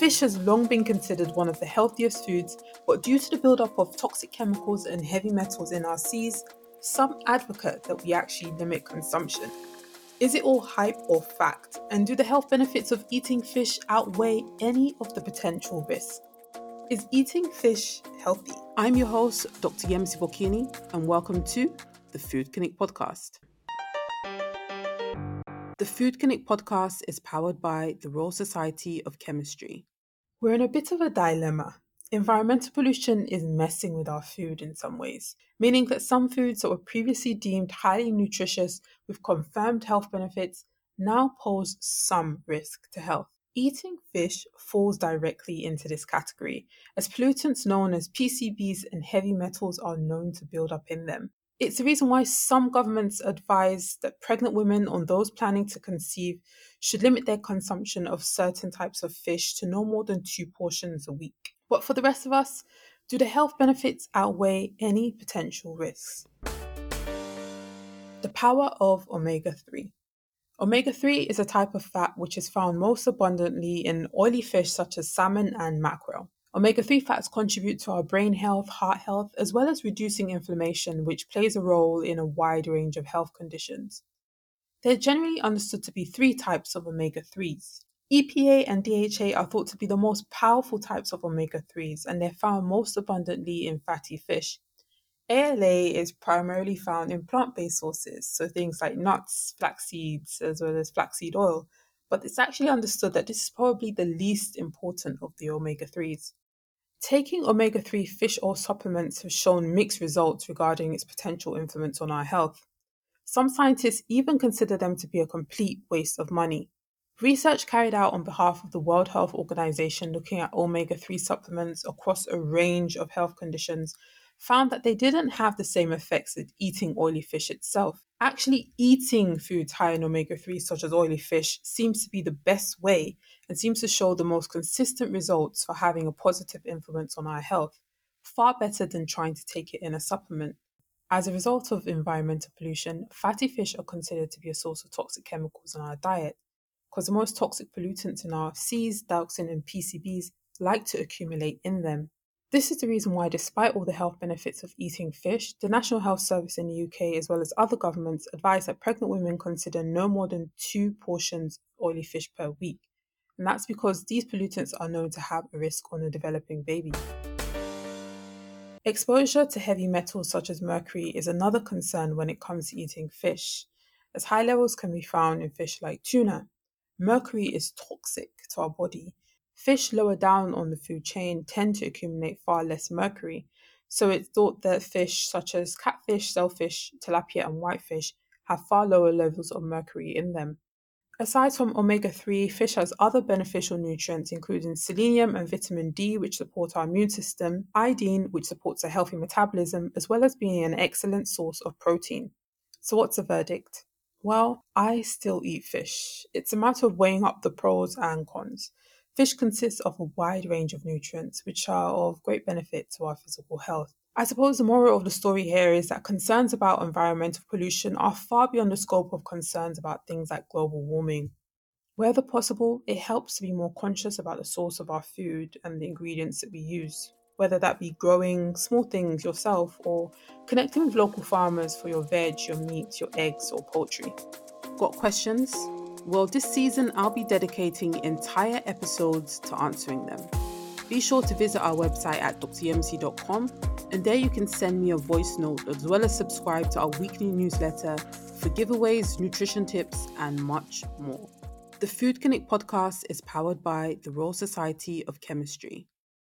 Fish has long been considered one of the healthiest foods, but due to the buildup of toxic chemicals and heavy metals in our seas, some advocate that we actually limit consumption. Is it all hype or fact? And do the health benefits of eating fish outweigh any of the potential risks? Is eating fish healthy? I'm your host, Dr. Yemisi Bokinni, and welcome to the Food Clinic Podcast. The Food Clinic Podcast is powered by the Royal Society of Chemistry. We're in a bit of a dilemma. Environmental pollution is messing with our food in some ways, meaning that some foods that were previously deemed highly nutritious with confirmed health benefits now pose some risk to health. Eating fish falls directly into this category, as pollutants known as PCBs and heavy metals are known to build up in them. It's the reason why some governments advise that pregnant women or those planning to conceive should limit their consumption of certain types of fish to no more than two portions a week. But for the rest of us, do the health benefits outweigh any potential risks? The power of omega 3. Omega 3 is a type of fat which is found most abundantly in oily fish such as salmon and mackerel. Omega 3 fats contribute to our brain health, heart health, as well as reducing inflammation, which plays a role in a wide range of health conditions. They're generally understood to be three types of omega 3s. EPA and DHA are thought to be the most powerful types of omega 3s, and they're found most abundantly in fatty fish. ALA is primarily found in plant based sources, so things like nuts, flax seeds, as well as flaxseed oil, but it's actually understood that this is probably the least important of the omega 3s. Taking omega 3 fish oil supplements has shown mixed results regarding its potential influence on our health. Some scientists even consider them to be a complete waste of money. Research carried out on behalf of the World Health Organization looking at omega 3 supplements across a range of health conditions found that they didn't have the same effects as eating oily fish itself. Actually, eating foods high in omega 3, such as oily fish, seems to be the best way and seems to show the most consistent results for having a positive influence on our health, far better than trying to take it in a supplement. As a result of environmental pollution, fatty fish are considered to be a source of toxic chemicals in our diet, because the most toxic pollutants in our seas, dioxin, and PCBs like to accumulate in them. This is the reason why, despite all the health benefits of eating fish, the National Health Service in the UK, as well as other governments, advise that pregnant women consider no more than two portions of oily fish per week. And that's because these pollutants are known to have a risk on a developing baby. Exposure to heavy metals such as mercury is another concern when it comes to eating fish, as high levels can be found in fish like tuna. Mercury is toxic to our body Fish lower down on the food chain tend to accumulate far less mercury, so it's thought that fish such as catfish, shellfish, tilapia, and whitefish have far lower levels of mercury in them. Aside from omega 3, fish has other beneficial nutrients, including selenium and vitamin D, which support our immune system, iodine, which supports a healthy metabolism, as well as being an excellent source of protein. So, what's the verdict? Well, I still eat fish. It's a matter of weighing up the pros and cons. Fish consists of a wide range of nutrients which are of great benefit to our physical health. I suppose the moral of the story here is that concerns about environmental pollution are far beyond the scope of concerns about things like global warming. Wherever possible, it helps to be more conscious about the source of our food and the ingredients that we use, whether that be growing small things yourself or connecting with local farmers for your veg, your meat, your eggs, or poultry. Got questions? Well, this season I'll be dedicating entire episodes to answering them. Be sure to visit our website at dryemisi.com and there you can send me a voice note as well as subscribe to our weekly newsletter for giveaways, nutrition tips, and much more. The Food Clinic podcast is powered by the Royal Society of Chemistry.